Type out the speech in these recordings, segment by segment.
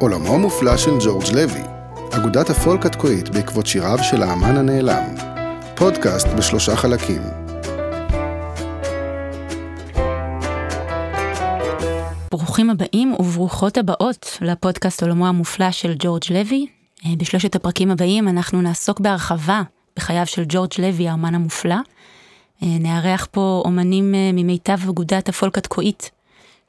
עולמו המופלא של ג'ורג' לוי, אגודת הפולק התקועית בעקבות שיריו של האמן הנעלם. פודקאסט בשלושה חלקים. ברוכים הבאים וברוכות הבאות לפודקאסט עולמו המופלא של ג'ורג' לוי. אה, בשלושת הפרקים הבאים אנחנו נעסוק בהרחבה בחייו של ג'ורג' לוי, האמן המופלא. אה, נארח פה אומנים אה, ממיטב אגודת הפולק התקועית,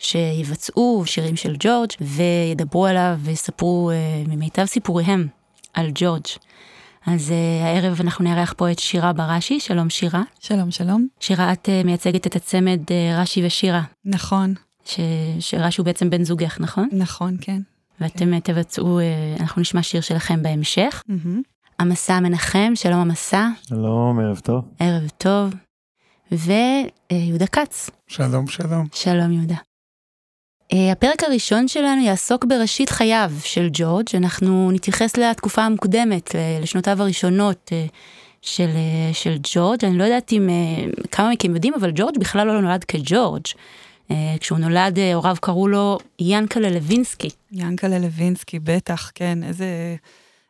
שיבצעו שירים של ג'ורג' וידברו עליו ויספרו ממיטב סיפוריהם על ג'ורג'. אז uh, הערב אנחנו נארח פה את שירה בראשי, שלום שירה. שלום, שלום. שירה, את uh, מייצגת את הצמד uh, רש"י ושירה. נכון. ש... שרש"י הוא בעצם בן זוגך, נכון? נכון, כן. ואתם כן. תבצעו, uh, אנחנו נשמע שיר שלכם בהמשך. Mm-hmm. המסע המנחם, שלום המסע. שלום, ערב טוב. ערב טוב. ויהודה כץ. שלום, שלום. שלום, יהודה. Uh, הפרק הראשון שלנו יעסוק בראשית חייו של ג'ורג', אנחנו נתייחס לתקופה המוקדמת, לשנותיו הראשונות uh, של, של ג'ורג', אני לא יודעת אם כמה מכם יודעים, אבל ג'ורג' בכלל לא נולד כג'ורג'. כשהוא נולד, הוריו קראו לו ינקלה לוינסקי. ינקלה לוינסקי, בטח, כן, איזה,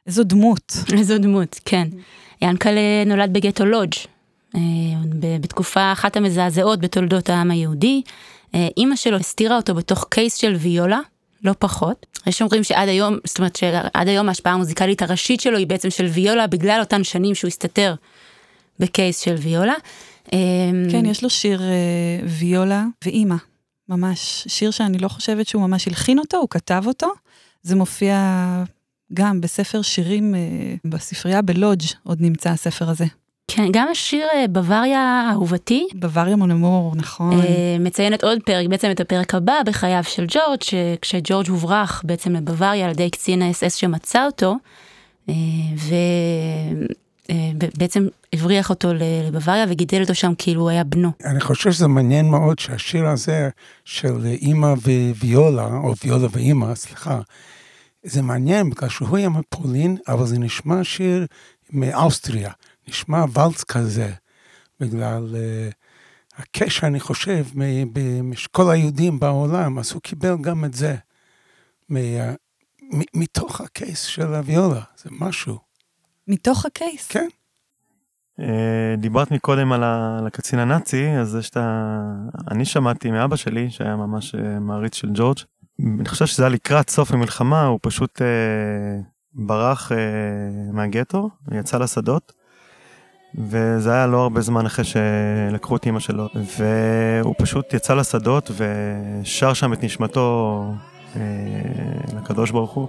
איזו דמות. איזו דמות, כן. ינקלה נולד בגטו לודג', בתקופה אחת המזעזעות בתולדות העם היהודי. אה, אימא שלו הסתירה אותו בתוך קייס של ויולה, לא פחות. יש אומרים שעד היום, זאת אומרת שעד היום ההשפעה המוזיקלית הראשית שלו היא בעצם של ויולה, בגלל אותן שנים שהוא הסתתר בקייס של ויולה. אה, כן, יש לו שיר אה, ויולה ואימא, ממש. שיר שאני לא חושבת שהוא ממש הלחין אותו, הוא כתב אותו. זה מופיע גם בספר שירים בספרייה בלודג', עוד נמצא הספר הזה. כן, גם השיר אה, בוואריה אהובתי. בוואריה מונמור, נכון. אה, מציינת עוד פרק, בעצם את הפרק הבא בחייו של ג'ורג', כשג'ורג' הוברח בעצם לבוואריה על ידי קצין האס-אס שמצא אותו, אה, ובעצם הבריח אותו לבוואריה וגידל אותו שם כאילו הוא היה בנו. אני חושב שזה מעניין מאוד שהשיר הזה של אימא וויולה, או ויולה ואימא, סליחה, זה מעניין בגלל שהוא היה מפולין, אבל זה נשמע שיר מאוסטריה. נשמע ואלץ כזה, בגלל uh, הקשר, אני חושב, מכל היהודים בעולם, אז הוא קיבל גם את זה, מ, מתוך הקייס של הוויולה, זה משהו. מתוך הקייס? כן. אה, דיברת מקודם על הקצין הנאצי, אז יש את ה... אני שמעתי מאבא שלי, שהיה ממש אה, מעריץ של ג'ורג', אני חושב שזה היה לקראת סוף המלחמה, הוא פשוט אה, ברח אה, מהגטו, יצא לשדות, וזה היה לא הרבה זמן אחרי שלקחו את אימא שלו, והוא פשוט יצא לשדות ושר שם את נשמתו אה, לקדוש ברוך הוא.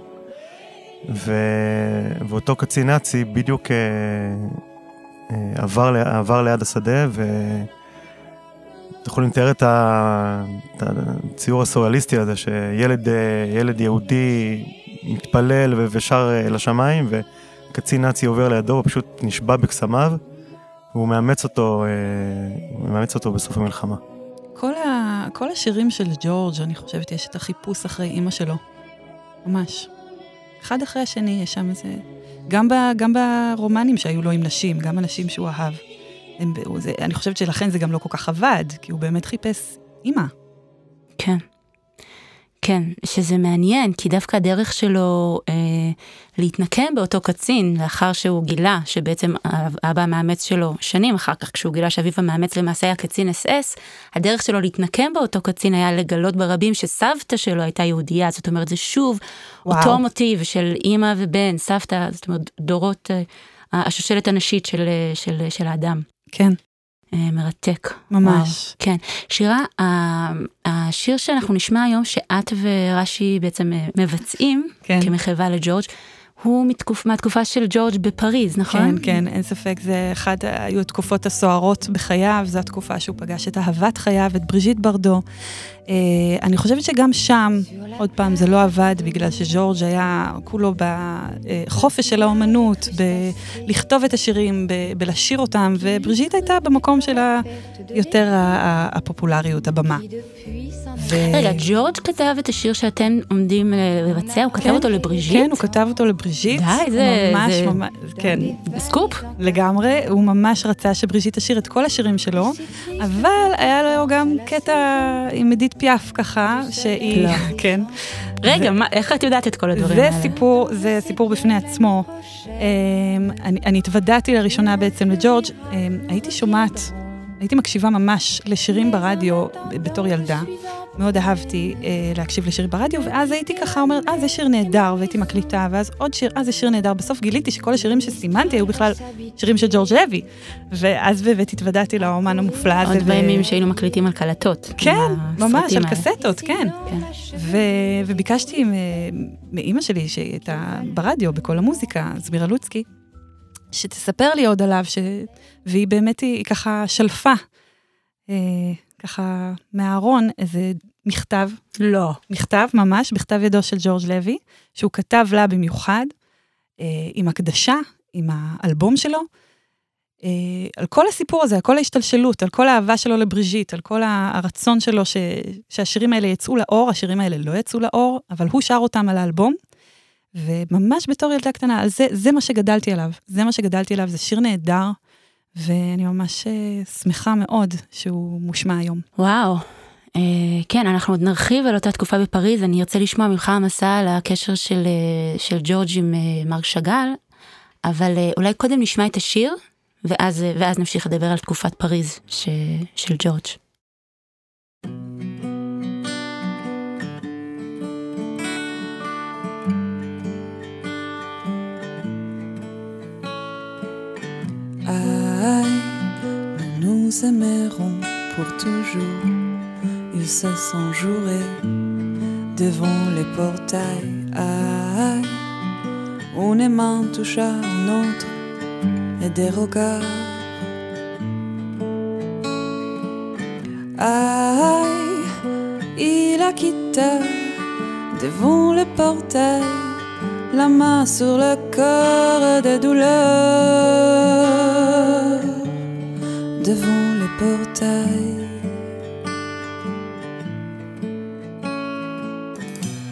ו... ואותו קצין נאצי בדיוק אה, אה, עבר, עבר ליד השדה, ואתם יכולים לתאר את, ה... את הציור הסוריאליסטי הזה, שילד אה, יהודי מתפלל ושר אה, לשמיים, וקצין נאצי עובר לידו ופשוט נשבע בקסמיו. והוא מאמץ אותו, אה, הוא מאמץ אותו בסוף המלחמה. כל, ה, כל השירים של ג'ורג', אני חושבת, יש את החיפוש אחרי אימא שלו. ממש. אחד אחרי השני, יש שם איזה... גם, ב, גם ברומנים שהיו לו עם נשים, גם אנשים שהוא אהב. הם, זה, אני חושבת שלכן זה גם לא כל כך עבד, כי הוא באמת חיפש אימא. כן. כן, שזה מעניין, כי דווקא הדרך שלו אה, להתנקם באותו קצין, לאחר שהוא גילה שבעצם האבא המאמץ שלו, שנים אחר כך, כשהוא גילה שאביו המאמץ למעשה היה קצין אס אס, הדרך שלו להתנקם באותו קצין היה לגלות ברבים שסבתא שלו הייתה יהודייה, זאת אומרת, זה שוב וואו. אותו מוטיב של אימא ובן, סבתא, זאת אומרת, דורות, אה, השושלת הנשית של, אה, של, של האדם. כן. אה, מרתק. ממש. וואו, כן. שירה, השיר שאנחנו נשמע היום, שאת ורש"י בעצם אה, מבצעים, כן. כמחווה לג'ורג', הוא מתקופ, מהתקופה של ג'ורג' בפריז, נכון? כן, כן, אין ספק, זה אחד, היו התקופות הסוערות בחייו, זו התקופה שהוא פגש את אהבת חייו, את בריז'יט ברדו. אה, אני חושבת שגם שם, עוד פעם, זה לא עבד, בגלל שג'ורג' היה כולו בחופש של האומנות, בלכתוב את השירים, בלשיר אותם, ובריז'יט הייתה במקום שלה יותר הפופולריות, הבמה. ו... רגע, ג'ורג' כתב את השיר שאתם עומדים אה, לבצע, הוא כתב כן, אותו לבריז'יט? כן, הוא כתב אותו לבריז'יט. די, זה- ממש, זה- ממש, כן. סקופ? לגמרי, הוא ממש רצה שבריז'יט תשאיר את כל השירים שלו, אבל היה לו גם קטע עם אדית פיאף ככה, שהיא... לא. כן. רגע, מה- איך את יודעת את כל הדברים זה האלה? סיפור, זה סיפור בפני עצמו. אמ, אני, אני התוודעתי לראשונה בעצם לג'ורג', אמ, הייתי שומעת, הייתי מקשיבה ממש לשירים ברדיו בתור ילדה. מאוד אהבתי אה, להקשיב לשירים ברדיו, ואז הייתי ככה אומרת, אה, זה שיר נהדר, והייתי מקליטה, ואז עוד שיר, אה, זה שיר נהדר. בסוף גיליתי שכל השירים שסימנתי היו בכלל שירים של ג'ורג' לוי. ואז באמת התוודעתי לאומן המופלא הזה. עוד ו- בימים שהיינו מקליטים על קלטות. כן, ממש, על. קסטות, כן. כן. ו... וביקשתי מ- מאימא שלי, שהייתה ברדיו, בכל המוזיקה, זמירה לוצקי, שתספר לי עוד עליו, ש... והיא באמת, היא ככה שלפה, אה, ככה מהארון, איזה מכתב, לא. מכתב ממש, בכתב ידו של ג'ורג' לוי, שהוא כתב לה במיוחד, אה, עם הקדשה, עם האלבום שלו, אה, על כל הסיפור הזה, על כל ההשתלשלות, על כל האהבה שלו לבריז'יט, על כל הרצון שלו ש, שהשירים האלה יצאו לאור, השירים האלה לא יצאו לאור, אבל הוא שר אותם על האלבום. וממש בתור ילדה קטנה, על זה, זה מה שגדלתי עליו, זה מה שגדלתי עליו, זה שיר נהדר, ואני ממש אה, שמחה מאוד שהוא מושמע היום. וואו. אה, כן, אנחנו עוד נרחיב על אותה תקופה בפריז, אני ארצה לשמוע ממך המסע על הקשר של, אה, של ג'ורג' עם אה, מר שאגאל, אבל אה, אולי קודם נשמע את השיר, ואז, אה, ואז נמשיך לדבר על תקופת פריז ש, של ג'ורג'. Aïe, nous nous aimerons pour toujours. Ils se sont jurés devant les portails. Aïe, un aimant toucha un autre et des regards. Aïe, il a quitté devant le portail la main sur le cœur des douleurs devant le portail.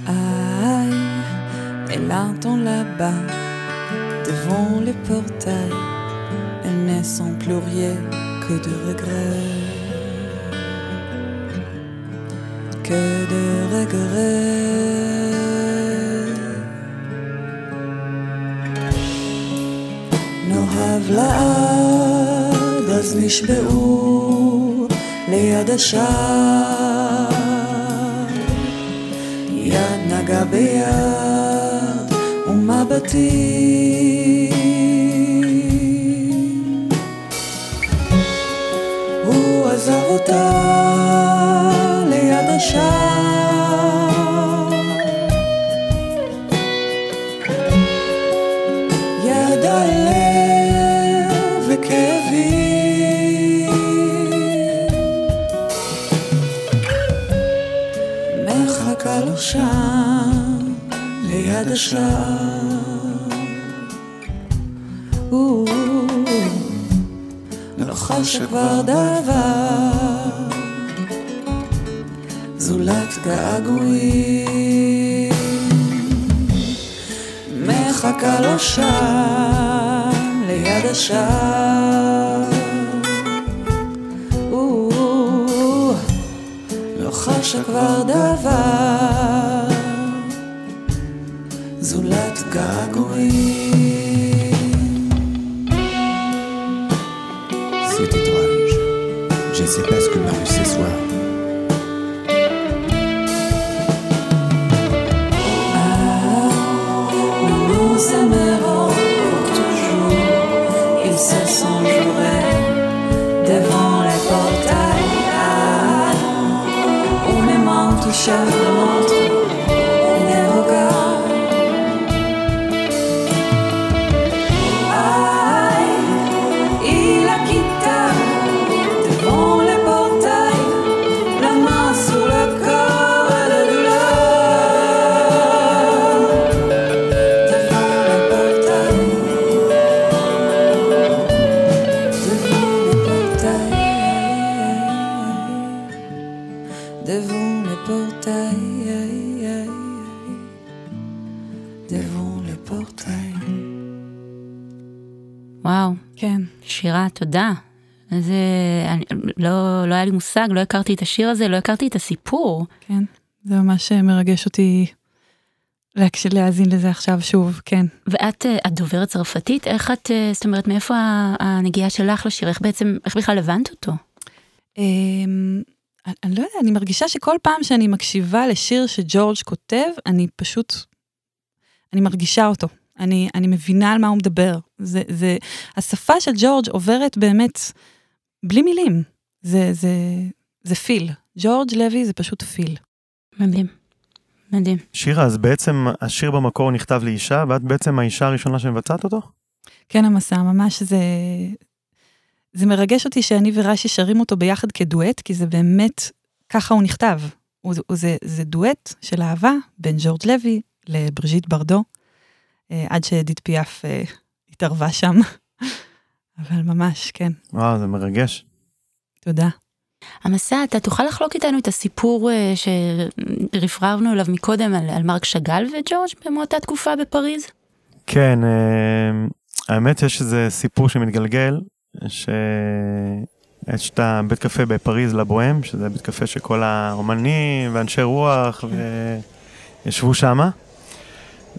Aïe, elle entend là-bas devant le portail. Elle ne sent plus rien que de regrets. Que de regrets. נאהב לעד, אז נשבעו ליד השער. יד נגע ביד ומבטים. הוא עזב אותה ליד השער. ליד השער הוא לא חשה כבר דבר זולת געגועים. מחכה לו שם ליד השער. לא חשה כבר דבר, זולת געגועים. C'est étrange. Je ne sais pas ce que m'a eu ce je veux dire. שירה, תודה. זה, אני, לא, לא היה לי מושג, לא הכרתי את השיר הזה, לא הכרתי את הסיפור. כן, זה ממש מרגש אותי להקשיב, להאזין לזה עכשיו שוב, כן. ואת, אה, את דוברת צרפתית, איך את, אה, זאת אומרת, מאיפה הנגיעה שלך לשיר? איך בעצם, איך בכלל הבנת אותו? אמ, אני- אני לא יודעת, אני מרגישה שכל פעם שאני מקשיבה לשיר שג'ורג' כותב, אני פשוט, אני מרגישה אותו. אני, אני מבינה על מה הוא מדבר. זה, זה, השפה של ג'ורג' עוברת באמת בלי מילים. זה, זה, זה פיל. ג'ורג' לוי זה פשוט פיל. מדהים. מדהים. שירה, אז בעצם השיר במקור נכתב לאישה, ואת בעצם האישה הראשונה שמבצעת אותו? כן, המסע, ממש זה... זה מרגש אותי שאני ורש"י שרים אותו ביחד כדואט, כי זה באמת, ככה הוא נכתב. הוא, הוא, זה, זה דואט של אהבה בין ג'ורג' לוי לבריז'יט ברדו, עד שאדית פיאף אה, התערבה שם. אבל ממש, כן, וואו, זה מרגש. תודה. המסע, אתה תוכל לחלוק איתנו את הסיפור אה, שרפררנו אליו מקודם על, על מרק שאגאל וג'ורג' מאותה תקופה בפריז? כן, אה, האמת יש איזה סיפור שמתגלגל, שיש את הבית קפה בפריז לבוהם, שזה בית קפה שכל האומנים ואנשי רוח ישבו שמה.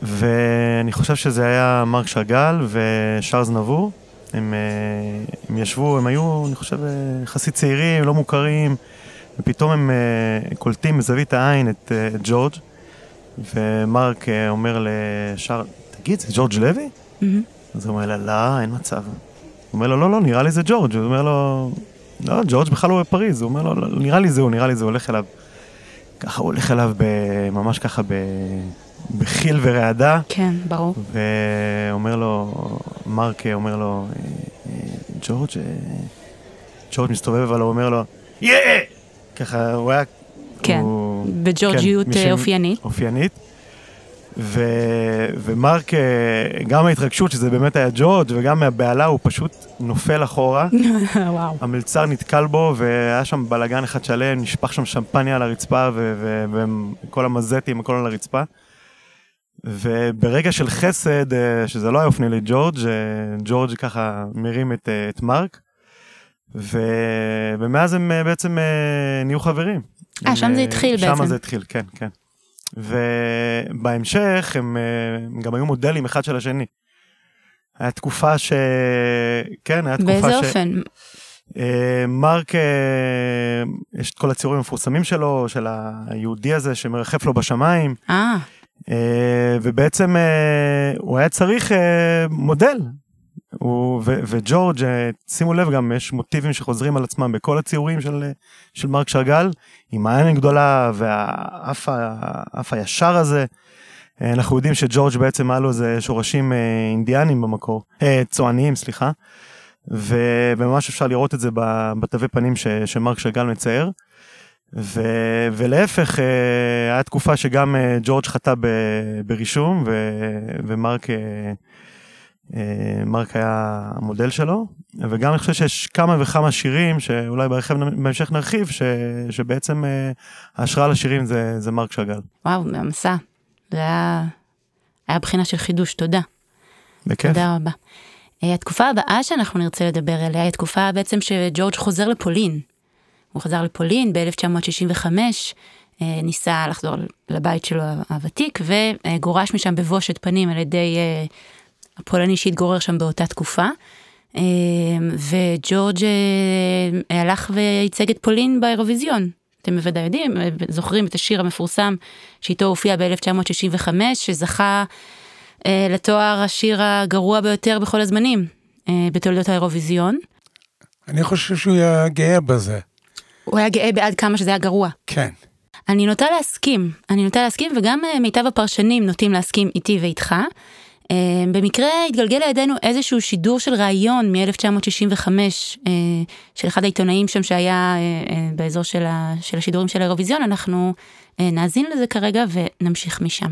ואני חושב שזה היה מרק שאגאל ושארז נבור. הם, אה, הם ישבו, הם היו, אני חושב, אה, יחסית צעירים, לא מוכרים, ופתאום הם אה, קולטים מזווית העין את, את ג'ורג', ומרק אומר לשאר, תגיד, זה ג'ורג' לוי? מהמם. אז הוא אומר לה, לא, אין מצב. הוא אומר לו, לא, לא, נראה לי זה ג'ורג'. הוא אומר לו, לא, ג'ורג' בכלל לא בפריז. הוא אומר לו, לא, נראה לי זה הוא, נראה לי זה, הוא הולך אליו. ככה הוא הולך אליו, ממש ככה ב, בחיל ורעדה, כן, ברור. ואומר לו, מרק אומר לו, "אה, אה, ג'ורג', אה, ג'ורג' מסתובב עליו, אומר לו, יא! ככה הוא היה... כן, הוא- בג'ורג'יות כן, אה, אופיינית. אופיינית. ו... ומרק, גם ההתרגשות שזה באמת היה ג'ורג' וגם מהבהלה הוא פשוט נופל אחורה. וואו. המלצר נתקל בו והיה שם בלאגן אחד שלם, נשפך שם שמפניה על הרצפה ו- ו- וכל המזטים, הכל על הרצפה. וברגע של חסד, אה, שזה לא היה אופני לג'ורג', אה, ג'ורג' ככה מרים את, אה, את מרק. ו... ומאז הם בעצם נהיו חברים. אה, הם, שם זה התחיל שם בעצם. זה התחיל, כן, כן. ובהמשך הם, הם גם היו מודלים אחד של השני. היה תקופה ש... כן, היה תקופה ש... באיזה אופן? מרק, יש את כל הציורים המפורסמים שלו, של היהודי הזה שמרחף לו בשמיים, אה, ובעצם אה, הוא היה צריך אה, מודל. הוא, ו, וג'ורג', אה, שימו לב גם, יש מוטיבים שחוזרים על עצמם בכל הציורים של, אה, של מרק שאגאל, עם העין הגדולה והאף הישר הזה. אה, אנחנו יודעים שג'ורג' בעצם היה לו איזה שורשים אה, אינדיאנים במקור, אה, צועניים, סליחה. וממש אפשר לראות את זה בתווי פנים ש- שמרק שאגאל מצייר. ו- ולהפך, אה, היה תקופה שגם אה, ג'ורג' חטא ב- ברישום, ו- ומרק אה, מרק היה המודל שלו, וגם אני חושב שיש כמה וכמה שירים, שאולי בהמשך נרחיב, ש- שבעצם אה, ההשראה לשירים זה, זה מרק שאגאל. וואו, המסע. זה היה... היה בחינה של חידוש, תודה. בכיף. תודה רבה. התקופה הבאה שאנחנו נרצה לדבר עליה היא התקופה בעצם שג'ורג' חוזר לפולין. הוא חזר לפולין ב-1965, ניסה לחזור לבית שלו הוותיק וגורש משם בבושת פנים על ידי אה, הפולני שהתגורר שם באותה תקופה. אה, וג'ורג' אה, הלך וייצג את פולין באירוויזיון. אתם בוודאי יודעים, אה, זוכרים את השיר המפורסם שאיתו הופיע ב-1965, שזכה אה, לתואר השיר הגרוע ביותר בכל הזמנים אה, בתולדות האירוויזיון. אני חושב שהוא היה גאה בזה. הוא היה גאה בעד כמה שזה היה גרוע. כן. אני נוטה להסכים, אני נוטה להסכים, וגם אה, מיטב הפרשנים נוטים להסכים איתי ואיתך. אה, במקרה התגלגל לידינו איזשהו שידור של ראיון מ-1965 אה, של אחד העיתונאים שם שהיה באזור של, ה, של השידורים של האירוויזיון, אנחנו נאזין לזה כרגע ונמשיך משם.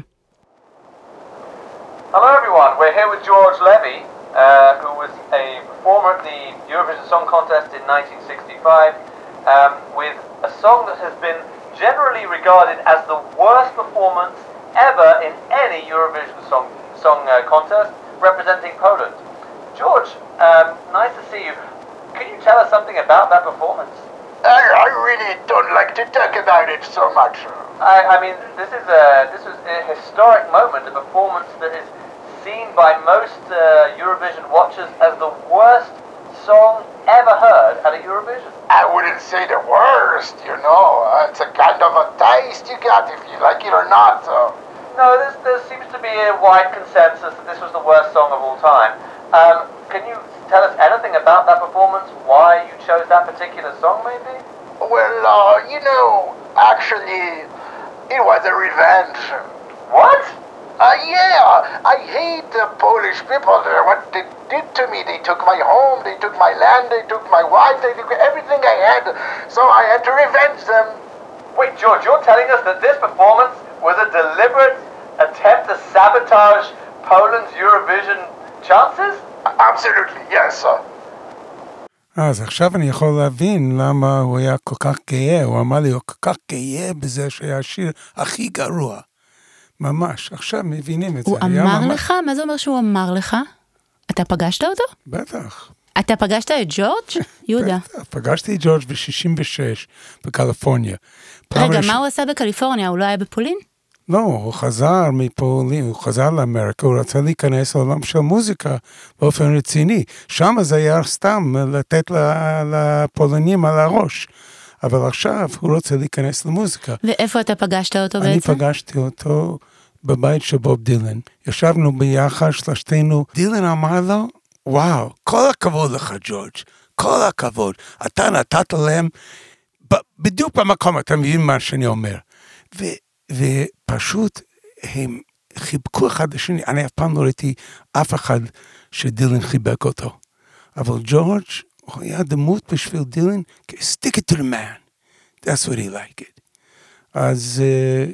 Hello everyone, we're here with George Levy, uh, who was a performer at the Eurovision Song Contest in 1965, um, with a song that has been generally regarded as the worst performance ever in any Eurovision Song, song uh, Contest representing Poland. George, um, nice to see you. Can you tell us something about that performance? I, I really don't like to talk about it so much. I, I mean, this is a this was a historic moment, a performance that is seen by most uh, Eurovision watchers as the worst song ever heard at a Eurovision. I wouldn't say the worst, you know. Uh, it's a kind of a taste you got if you like it or not. So. No, there's, there seems to be a wide consensus that this was the worst song of all time. Um, can you tell us anything about that performance? Why you chose that particular song, maybe? Well, uh, you know, actually, it was a revenge. What? Uh, yeah, I hate the Polish people. Uh, What they did to me, they took my home, they took my land, they took my wife, they took everything I had. So I had to revenge them. Wait, George, you're telling us that this performance was a deliberate attempt to sabotage Poland's Eurovision chances? Absolutely, yes. Uh, אז עכשיו אני יכול להבין למה הוא היה כל כך גאה, הוא אמר לי, הוא כל כך גאה בזה שהיה השיר הכי גרוע. ממש, עכשיו מבינים את זה. הוא אמר ממש- לך? מה זה אומר שהוא אמר לך? אתה פגשת אותו? בטח. אתה פגשת את ג'ורג'? יהודה. בטח. פגשתי את ג'ורג' ב-66 בקליפורניה. רגע, ראש- מה הוא עשה בקליפורניה? הוא לא היה בפולין? לא, הוא חזר מפולין, הוא חזר לאמריקה, הוא רצה להיכנס לעולם של מוזיקה באופן רציני. שם זה היה סתם לתת לפולנים על הראש. אבל עכשיו הוא רוצה להיכנס למוזיקה. ואיפה אתה פגשת אותו אני בעצם? פגשתי אותו בבית של בוב דילן. ישבנו ביחד שלושתנו. דילן אמר לו, וואו, כל הכבוד לך, ג'ורג', כל הכבוד. אתה נתת להם בדיוק במקום, אתה מבין מה שאני אומר. ו, ופשוט הם חיבקו אחד את השני. אני אף פעם לא ראיתי אף אחד שדילן חיבק אותו. אבל ג'ורג' הוא היה דמות בשביל דילן, stick it to the man. That's what he liked. אז אה,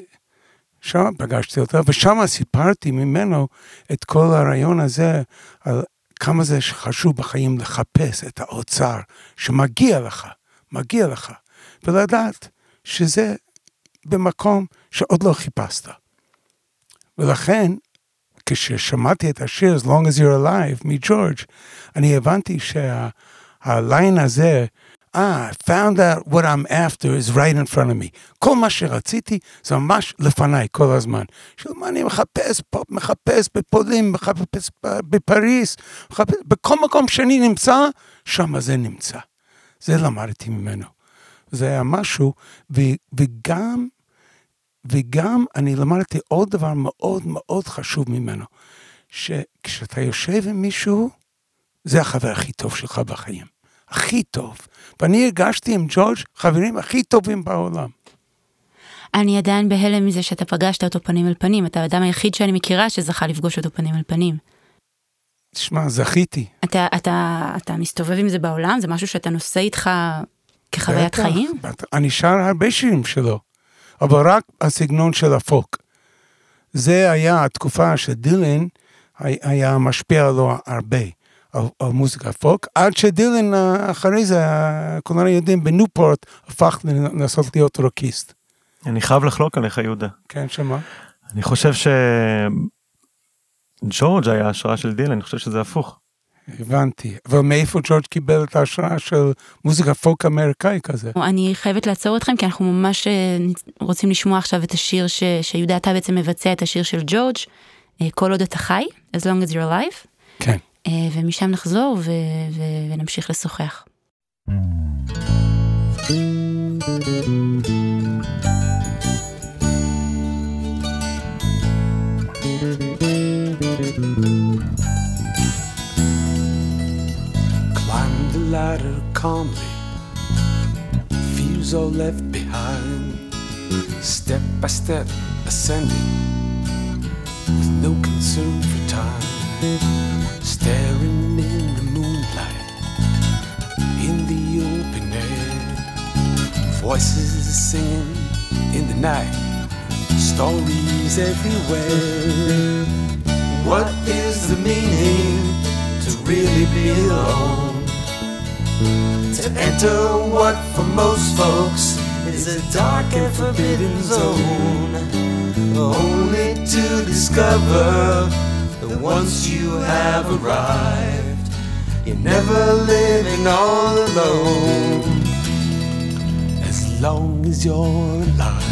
שם פגשתי אותו, ושם סיפרתי ממנו את כל הרעיון הזה, על כמה זה חשוב בחיים לחפש את האוצר שמגיע לך, מגיע לך, ולדעת שזה במקום שעוד לא חיפשת. ולכן, כששמעתי את השיר As Long as You're Alive מג'ורג', אני הבנתי שהליין הזה, I found out what I'm after is right in front of me. כל מה שרציתי זה ממש לפניי כל הזמן. של מה אני מחפש פה, מחפש בפולין, מחפש בפריס, מחפש, בכל מקום שאני נמצא, שם זה נמצא. זה למדתי ממנו. זה היה משהו, ו, וגם, וגם אני למדתי עוד דבר מאוד מאוד חשוב ממנו, שכשאתה יושב עם מישהו, זה החבר הכי טוב שלך בחיים. הכי טוב. ואני הרגשתי עם ג'ורג' חברים הכי טובים בעולם. אני עדיין בהלם מזה שאתה פגשת אותו פנים אל פנים, אתה האדם היחיד שאני מכירה שזכה לפגוש אותו פנים אל פנים. תשמע, זכיתי. אתה, אתה, אתה מסתובב עם זה בעולם? זה משהו שאתה נושא איתך כחוויית בטח, חיים? בטח. אני שר הרבה שירים שלו, אבל רק הסגנון של הפוק. זה היה התקופה שדילן הי- היה משפיע עליו הרבה, על מוזיקה פוק, עד שדילן אה, אחרי זה, כולנו יודעים, בניופורט הפך לנסות להיות רוקיסט. אני חייב לחלוק עליך, יהודה. כן, שמה? אני חושב שג'ורג' היה השראה של דילן, אני חושב שזה הפוך. הבנתי. אבל מאיפה ג'ורג' קיבל את ההשראה של מוזיקה פוק אמריקאי כזה? אני חייבת לעצור אתכם כי אנחנו ממש אה, רוצים לשמוע עכשיו את השיר ש, שיהודה אתה בעצם מבצע את השיר של ג'ורג', אה, כל עוד אתה חי, as long as you're alive, כן. אה, ומשם נחזור ו, ו, ונמשיך לשוחח. Climb the ladder calmly, fears all left behind. Step by step ascending, with no concern for time. Staring in the moonlight, in the open air. Voices singing in the night, stories everywhere. What is the meaning to really be alone? To enter what for most folks is a dark and forbidden zone. Only to discover once you have arrived, You're never living all alone. As long as you're alive.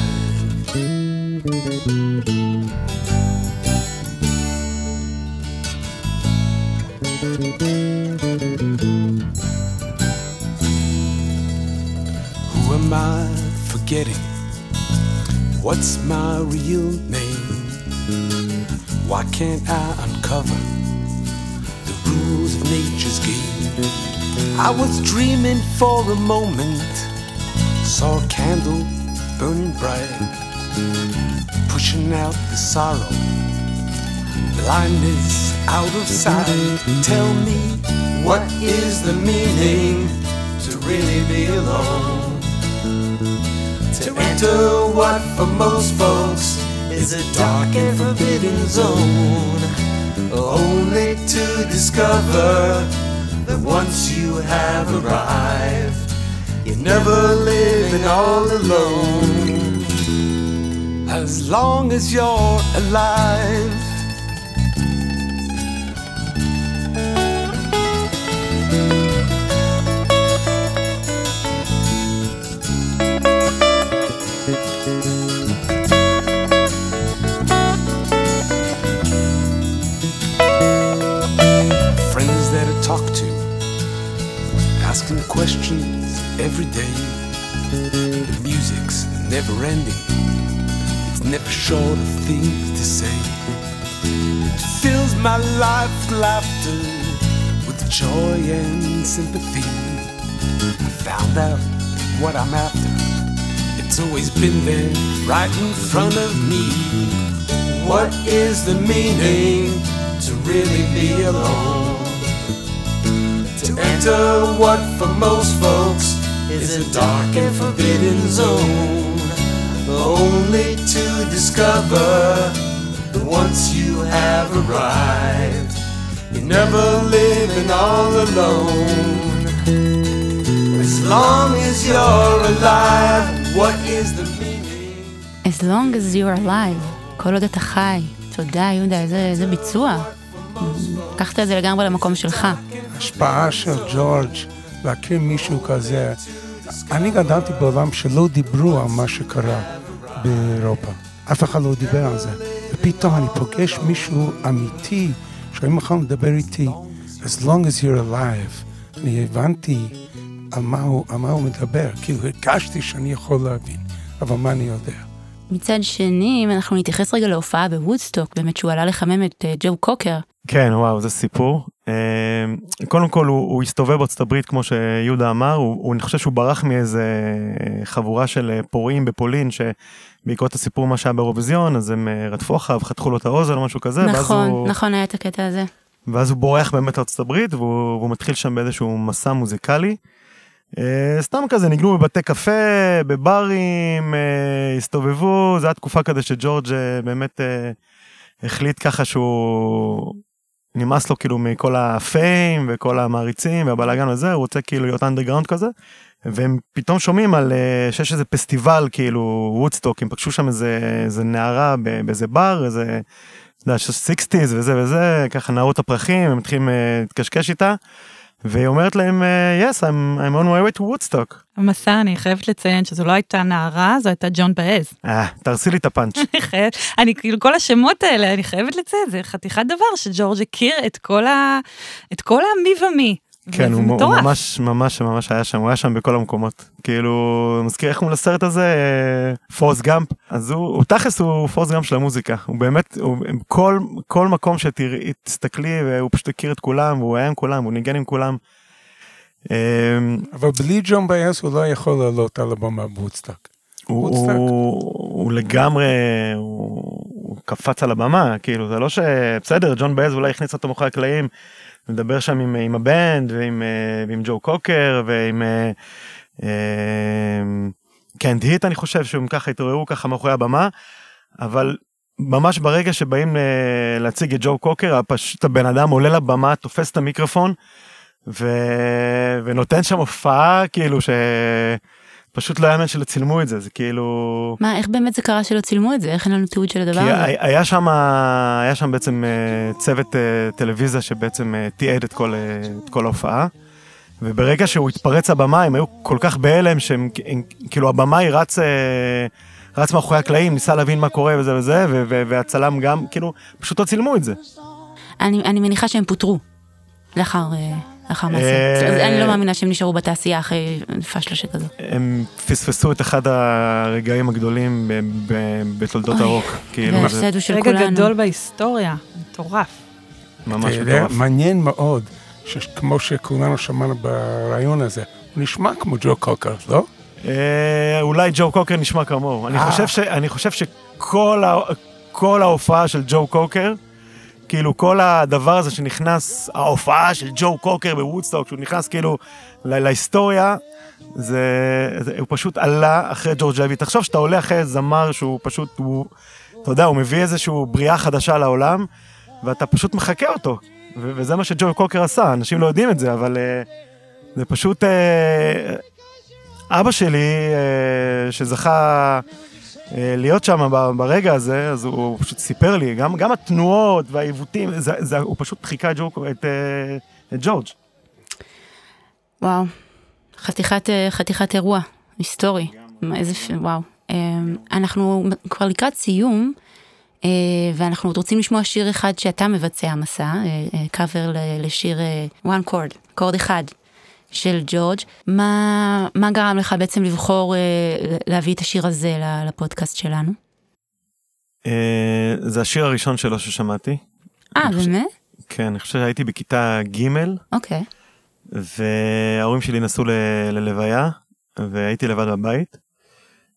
Who am I forgetting? What's my real name? Why can't I uncover the rules of nature's game? I was dreaming for a moment, saw a candle burning bright, pushing out the sorrow. Blindness out of sight. Tell me, what is the meaning to really be alone? To enter what for most folks is a dark and forbidden zone. Only to discover that once you have arrived, you're never living all alone. As long as you're alive. Asking questions every day. The music's never ending, it's never short of things to say. It fills my life with laughter, with joy and sympathy. I found out what I'm after, it's always been there, right in front of me. What is the meaning to really be alone? To enter what for most folks is a dark and forbidden zone. Only to discover that once you have arrived, you're never living all alone. As long as you're alive, what is the meaning? As long as you're alive, כל עוד אתה חי. תודה, יהודה, איזה, ביצוע. לקחת את זה לגמרי למקום שלך. השפעה של ג'ורג', להכיר מישהו כזה. אני גדלתי בעולם שלא דיברו על מה שקרה באירופה. אף אחד לא דיבר על זה. ופתאום אני פוגש מישהו אמיתי, שהיו מוכן לדבר איתי. As long as you're alive. אני הבנתי על מה הוא, על מה הוא מדבר. כאילו הרגשתי שאני יכול להבין, אבל מה אני יודע? מצד שני, אם אנחנו נתייחס רגע להופעה בוודסטוק, באמת שהוא עלה לחמם את אה, ג'ו קוקר, כן, וואו, זה סיפור. אה, קודם כל, הוא, הוא הסתובב בארצות הברית, כמו שיהודה אמר, הוא, הוא, אני חושב שהוא ברח מאיזה חבורה של אה, פורעים בפולין, שבעקבות הסיפור מה שהיה באירוויזיון, אז הם אה, רדפו אחריו, חתכו לו את האוזן או משהו כזה, ואז נכון, הוא, נכון היה את הקטע הזה. ואז הוא בורח באמת לארצות הברית, והוא, והוא מתחיל שם באיזשהו מסע מוזיקלי. אה, סתם כזה, ניגנו בבתי קפה, בברים, אה, הסתובבו, זו הייתה תקופה כזה שג'ורג' אה, באמת החליט ככה שהוא נמאס לו כאילו מכל הפיים וכל המעריצים והבלאגן הזה, הוא רוצה כאילו להיות אנדרגראונד כזה. והם פתאום שומעים על שיש איזה פסטיבל כאילו וודסטוק, הם פגשו שם איזה, איזה נערה באיזה בר, איזה, אתה יודע, 60's וזה וזה, ככה נערות הפרחים, הם מתחילים להתקשקש איתה. והיא אומרת להם, אה, yes, I'm, I'm on my way to Woodstock. המסע, אני חייבת לציין שזו לא הייתה נערה, זו הייתה ג'ון באז. אה, תרסי לי את הפאנץ'. אני חייבת, אני כאילו, כל השמות האלה, אני חייבת לציין, זה חתיכת דבר שג'ורג' הכיר את כל ה... את כל המי ומי. כן, הוא, הוא. ממש ממש ממש היה שם, הוא היה שם בכל המקומות. כאילו, מזכיר איך הוא לסרט הזה, פורס גאמפ. אז הוא, הוא תכלס הוא פורס גאמפ של המוזיקה. הוא באמת, הוא, כל, כל מקום שתראי, תסתכלי, הוא פשוט הכיר את כולם, והוא היה עם כולם, הוא ניגן עם כולם. אמ, אבל בלי ג'ון באז הוא לא יכול לעלות על הבמה בוודסטוק. הוא. הוא, הוא לגמרי, הוא, הוא קפץ על הבמה, כאילו זה לא ש... בסדר, ג'ון באז אולי הכניס אותו מאחורי הקלעים, מדבר שם עם, עם ה band ועם, אה, ועם ג'ו קוקר ועם אה, אה, קנד היט אני חושב שהם ככה התעוררו ככה מאחורי הבמה, אבל ממש ברגע שבאים אה, להציג את ג'ו קוקר, פשוט הבן אדם עולה לבמה, תופס את המיקרופון ו... ונותן שם הופעה כאילו ש... פשוט לא יאמן שלא צילמו את זה, זה כאילו... מה, איך באמת זה קרה שלא צילמו את זה? איך אין לנו תיעוד של הדבר הזה? היה- שם, היה שם בעצם אה, צוות אה, טלוויזיה שבעצם אה, תיעד את כל, את כל ההופעה. וברגע שהוא התפרץ לבמה, הם היו כל כך בהלם שהם, הם- כאילו הבמאי רץ, רץ מאחורי הקלעים, ניסה להבין מה קורה וזה וזה, ו- ו- והצלם גם, כאילו, פשוט לא צילמו את זה. אני, אני מניחה שהם פוטרו לאחר, לאחר מעשה. אה, אני לא מאמינה שהם נשארו בתעשייה אחרי פשלה שכזו. הם פספסו את אחד הרגעים הגדולים ב- ב- בתולדות הרוק. כאילו, זה וההפסד הוא של רגע כולנו. גדול בהיסטוריה, מטורף. ממש מטורף. מעניין מאוד, שכמו שכולנו שמענו ברעיון הזה, הוא נשמע כמו ג'ו קוקר, לא? אה, אולי ג'ו קוקר נשמע כמוהו. אני אה. חושב ש- אני חושב שכל ההופעה של ג'ו קוקר, כאילו כל הדבר הזה שנכנס, ההופעה של ג'ו קוקר בוודסטוק, שהוא נכנס כאילו להיסטוריה, זה, זה, הוא פשוט עלה אחרי ג'ורג' לוי. תחשוב שאתה עולה אחרי זמר שהוא פשוט, הוא, אתה יודע, הוא מביא איזושהי בריאה חדשה לעולם, ואתה פשוט מחקה אותו. ו- וזה מה שג'ו קוקר עשה, אנשים לא יודעים את זה, אבל אה, זה פשוט... אה, אבא שלי, אה, שזכה להיות שם ברגע הזה, אז הוא, פשוט סיפר לי, גם, גם התנועות והעיוותים, זה, זה, הוא פשוט חיכה את, ג'ו, את, אה, את ג'ורג'. וואו, חתיכת, אה, חתיכת אירוע היסטורי. איזה, פ- וואו. אה, אנחנו כבר לקראת סיום, אה, ואנחנו עוד רוצים לשמוע שיר אחד שאתה מבצע מסע, קאבר לשיר אה, one chord, קורד אחד של ג'ורג'. מה, מה גרם לך בעצם לבחור אה, להביא את השיר הזה לפודקאסט שלנו? אה, זה השיר הראשון שלו ששמעתי. אה, אני חושב- באמת? כן, אני חושב שהייתי בכיתה ג', אוקיי. וההורים שלי נסעו ל- ללוויה, והייתי לבד בבית,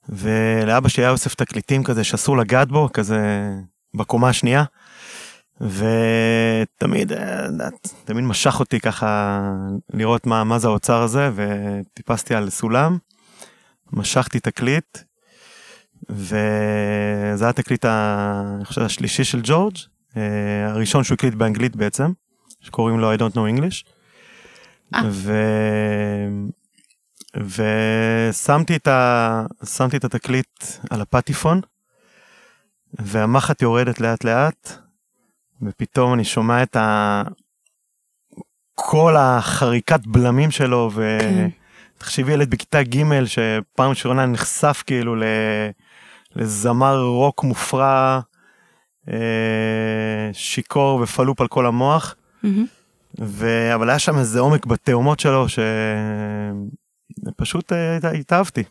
ולאבא שלי היה אוסף תקליטים כזה שאסור לגעת בו, כזה בקומה השנייה, ותמיד, אה, תמיד משך אותי ככה לראות מה, מה זה האוצר הזה, וטיפסתי על סולם, משכתי תקליט, וזה היה התקליט, ה- אני חושב, השלישי של ג'ורג', אה, הראשון שהוא הקליט באנגלית בעצם, שקוראים לו I don't know English. אה. ו... ושמתי את, ה... את התקליט על הפטיפון, והמחט יורדת לאט לאט, ופתאום אני שומע את ה... כל החריקת בלמים שלו, כן. ותחשבי ילד בכיתה ג' שפעם ראשונה נחשף כאילו ל... לזמר רוק מופרע, אה, שיכור ופלופ על כל המוח. מהמם. ו... אבל היה שם איזה עומק בתאומות שלו שפשוט אה, התאהבתי.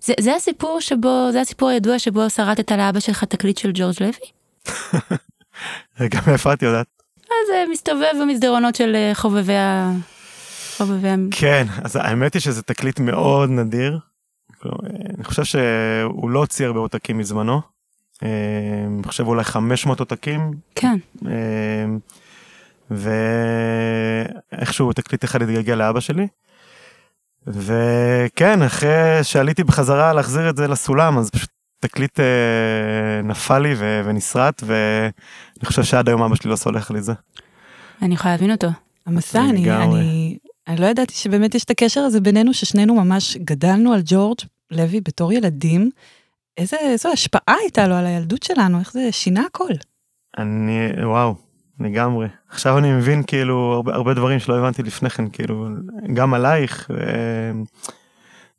זה, זה הסיפור שבו, זה הסיפור הידוע שבו שרטת לאבא שלך תקליט של ג'ורג' לוי? רגע, מאיפה את יודעת? אז זה מסתובב במסדרונות של אה, חובבי ה... חובבי ה... כן, אז האמת היא שזה תקליט מאוד נדיר. כלומר, אה, אני חושב שהוא לא הוציא הרבה עותקים מזמנו. אה, אני חושב אולי 500 עותקים. כן. אה, ואיכשהו תקליט אחד התגלגל לאבא שלי. וכן, אחרי שעליתי בחזרה להחזיר את זה לסולם, אז פשוט תקליט אה, נפל לי ו- ונשרט, ואני חושב שעד היום אבא שלי לא סולח לי זה. אני יכולה להבין אותו. המסע, אני, לגמרי. אני, אני לא ידעתי שבאמת יש את הקשר הזה בינינו, ששנינו ממש גדלנו על ג'ורג' לוי בתור ילדים. איזה, איזו השפעה הייתה לו על הילדות שלנו, איך זה שינה הכל. אני, וואו, לגמרי. עכשיו אני מבין כאילו הרבה, הרבה דברים שלא הבנתי לפני כן, כאילו, גם עלייך. ו...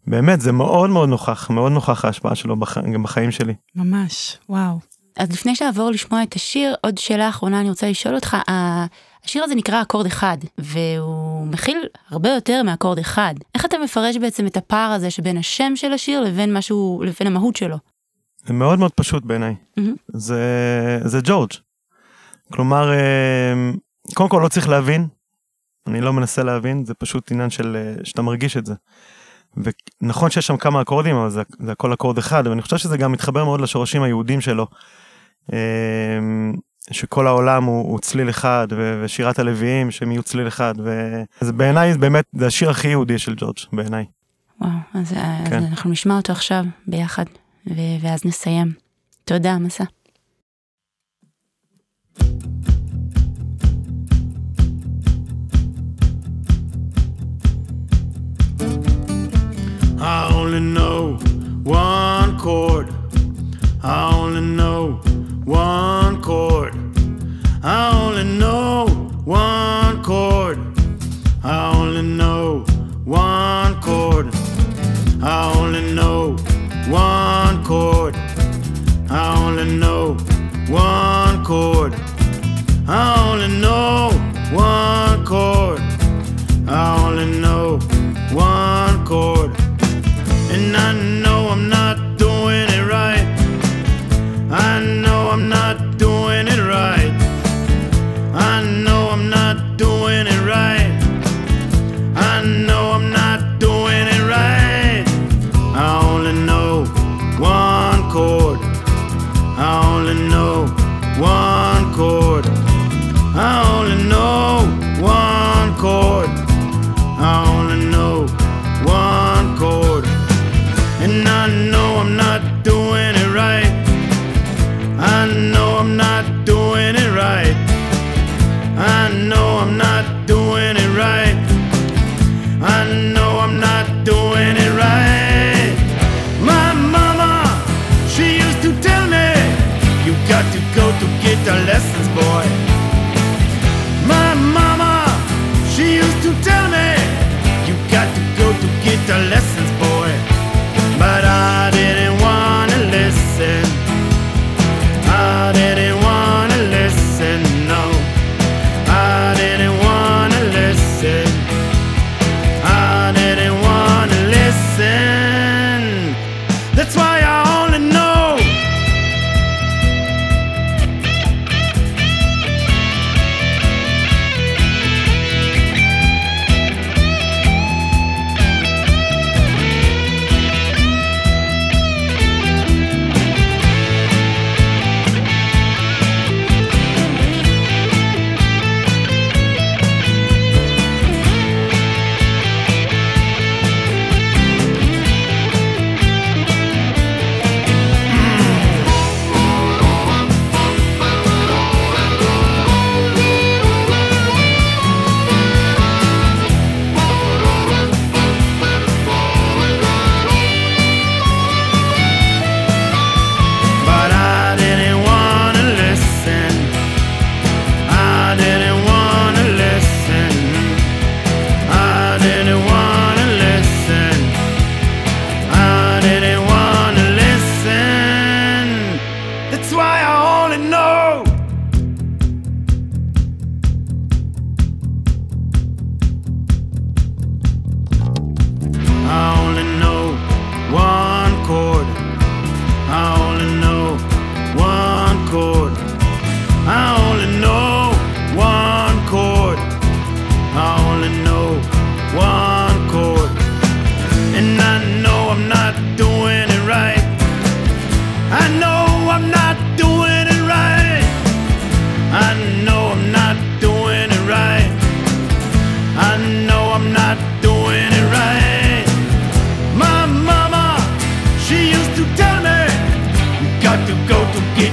באמת, זה מאוד מאוד נוכח, מאוד נוכח ההשפעה שלו בח... גם בחיים שלי. ממש, וואו. אז לפני שנעבור לשמוע את השיר, עוד שאלה אחרונה אני רוצה לשאול אותך. ה- השיר הזה נקרא אקורד אחד, והוא מכיל הרבה יותר מאקורד אחד. איך אתה מפרש בעצם את הפער הזה שבין השם של השיר לבין משהו, לבין המהות שלו? זה מאוד מאוד פשוט בעיניי. מהמם. זה, זה ג'ורג'. כלומר, אה, קודם כל לא צריך להבין, אני לא מנסה להבין, זה פשוט עניין של אה, שאתה מרגיש את זה. ונכון שיש שם כמה אקורדים, אבל זה, זה הכל אקורד אחד, ואני חושב שזה גם מתחבר מאוד לשורשים היהודים שלו. אה, שכל העולם הוא, הוא צליל אחד, ו- ושירת הלוויים שהם יהיו צליל אחד, וזה בעיניי באמת, זה השיר הכי יהודי של ג'ורג', בעיניי. וואו, אז, אז כן. אנחנו נשמע אותו עכשיו ביחד, ו- ואז נסיים. תודה, מסע. I only know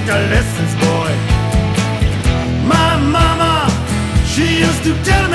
take the lessons, boy. My mama, she used to tell me.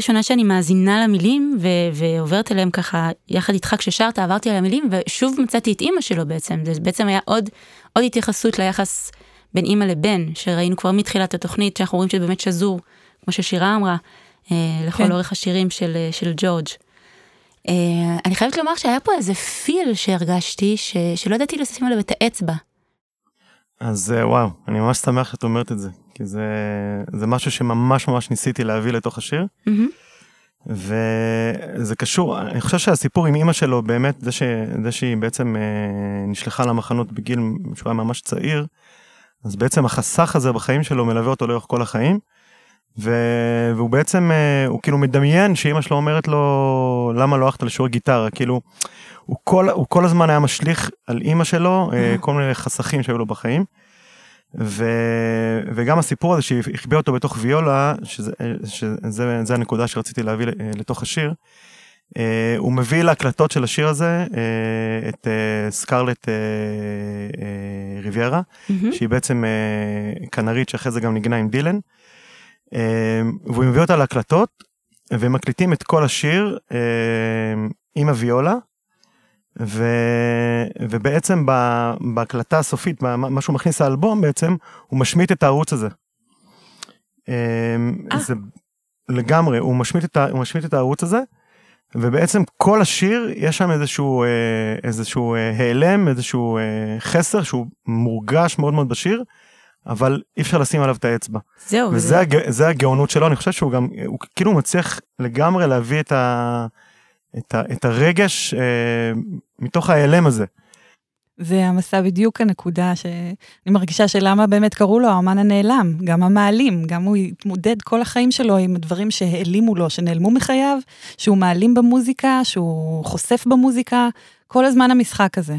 ראשונה שאני מאזינה למילים ו- ועוברת אליהם ככה יחד איתך כששרת עברתי על המילים ושוב מצאתי את אימא שלו בעצם זה בעצם היה עוד עוד התייחסות ליחס בין אימא לבן שראינו כבר מתחילת התוכנית שאנחנו רואים שזה באמת שזור כמו ששירה אמרה אה, לכל כן. אורך השירים של, אה, של ג'ורג'. אה, אני חייבת לומר שהיה פה איזה פיל שהרגשתי ש- שלא ידעתי לשים עליו את האצבע. אז אה, וואו, אני ממש שמח שאת אומרת את זה, כי זה, זה משהו שממש ממש ניסיתי להביא לתוך השיר. Mm-hmm. וזה קשור, אני חושב שהסיפור עם אימא שלו באמת, זה, ש, זה שהיא בעצם אה, נשלחה למחנות בגיל שהוא היה ממש צעיר, אז בעצם החסך הזה בחיים שלו מלווה אותו לאורך כל החיים. ו... והוא בעצם, אה, הוא כאילו מדמיין שאימא שלו אומרת לו, למה לא הלכת לשיעור גיטרה? כאילו, הוא כל, הוא כל הזמן היה משליך על אימא שלו אה, כל מיני חסכים שהיו לו בחיים. ו... וגם הסיפור הזה שהחביא אותו בתוך ויולה, שזה, שזה, זה הנקודה שרציתי להביא לתוך השיר, אה, הוא מביא להקלטות של השיר הזה אה, את אה, סקרלט אה, אה, ריביירה, Mm-hmm. שהיא בעצם אה, כנרית שאחרי זה גם ניגנה עם דילן. אה, והוא מביא אותה להקלטות, והם מקליטים את כל השיר אה, עם הוויולה. ו... ובעצם. בהקלטה הסופית, מה שהוא מכניס לאלבום בעצם, הוא משמיט את הערוץ הזה. אה. זה לגמרי, הוא משמיט, את ה... הוא משמיט את הערוץ הזה, ובעצם כל השיר, יש שם איזשהו, אה, איזשהו אה, העלם, איזשהו חסר שהוא מורגש מאוד מאוד בשיר, אבל אי אפשר לשים עליו את האצבע. זהו, וזה וזה- הג... זה הגאונות שלו, אני חושב שהוא גם, הוא כאילו מצליח לגמרי להביא את, ה... את, ה... את הרגש אה, מתוך ההיעלם הזה. זה המסע בדיוק הנקודה שאני מרגישה שלמה באמת קראו לו האמן הנעלם, גם המעלים, גם הוא התמודד כל החיים שלו עם דברים שהעלימו לו, שנעלמו מחייו, שהוא מעלים במוזיקה, שהוא חושף במוזיקה, כל הזמן המשחק הזה.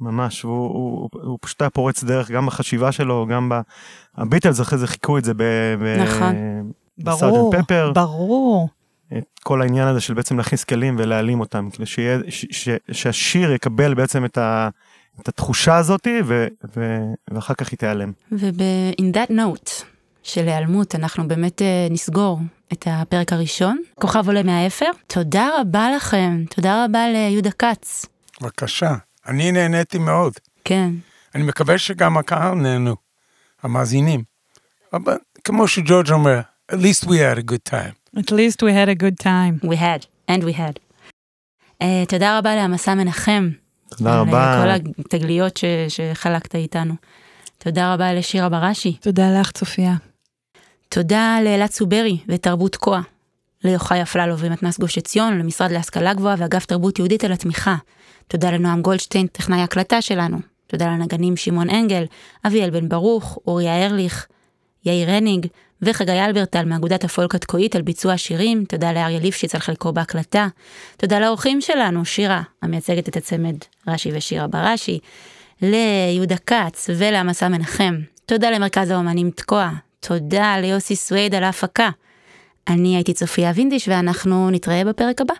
ממש, הוא, הוא, הוא, הוא פשוט היה פורץ דרך גם בחשיבה שלו, גם ב... הביטלס אחרי זה חיכו את זה ב... ב... נכון. ברור, בסארג'נט פפר. ברור. את כל העניין הזה של בעצם להכניס כלים ולהעלים אותם, כדי שיהיה, ש, ש, שהשיר יקבל בעצם את, ה, את התחושה הזאתי, ו, ו, ואחר כך היא תיעלם. in that note של היעלמות, אנחנו באמת אה, נסגור את הפרק הראשון. כוכב עולה מהאפר. תודה רבה לכם, תודה רבה ליהודה כץ. בבקשה. אני נהניתי מאוד. כן. אני מקווה שגם הקהל נהנו, המאזינים. אבל כמו שג'ורג' אומר, at least we had a good time. At least we had a good time. We had, and we had. Uh, תודה רבה לעמסה מנחם. תודה על, רבה. אה, כל התגליות ש, שחלקת איתנו. תודה רבה לשירה בראשי. תודה לך, צופיה. תודה לאלעד צוברי ותרבות כה. ליוחאי אפללו ומתנ"ס גוש עציון, למשרד להשכלה גבוהה ואגף תרבות יהודית על התמיכה. תודה לנועם גולדשטיין, טכנאי ההקלטה שלנו. תודה לנגנים שמעון אנגל, אביאל בן ברוך, אוריה ארליך, יאיר הניג וחגי אלברטל מאגודת הפולק התקועית על ביצוע השירים. תודה לאריה ליפשיץ על חלקו בהקלטה. תודה לאורחים שלנו, שירה, המייצגת את הצמד רש"י ושירה בראשי, ליהודה כץ ולעמסה מנחם. תודה למרכז האומנים תקוע. תודה ליוסי סווייד על ההפקה. אני הייתי צופיה וינדיש ואנחנו נתראה בפרק הבא.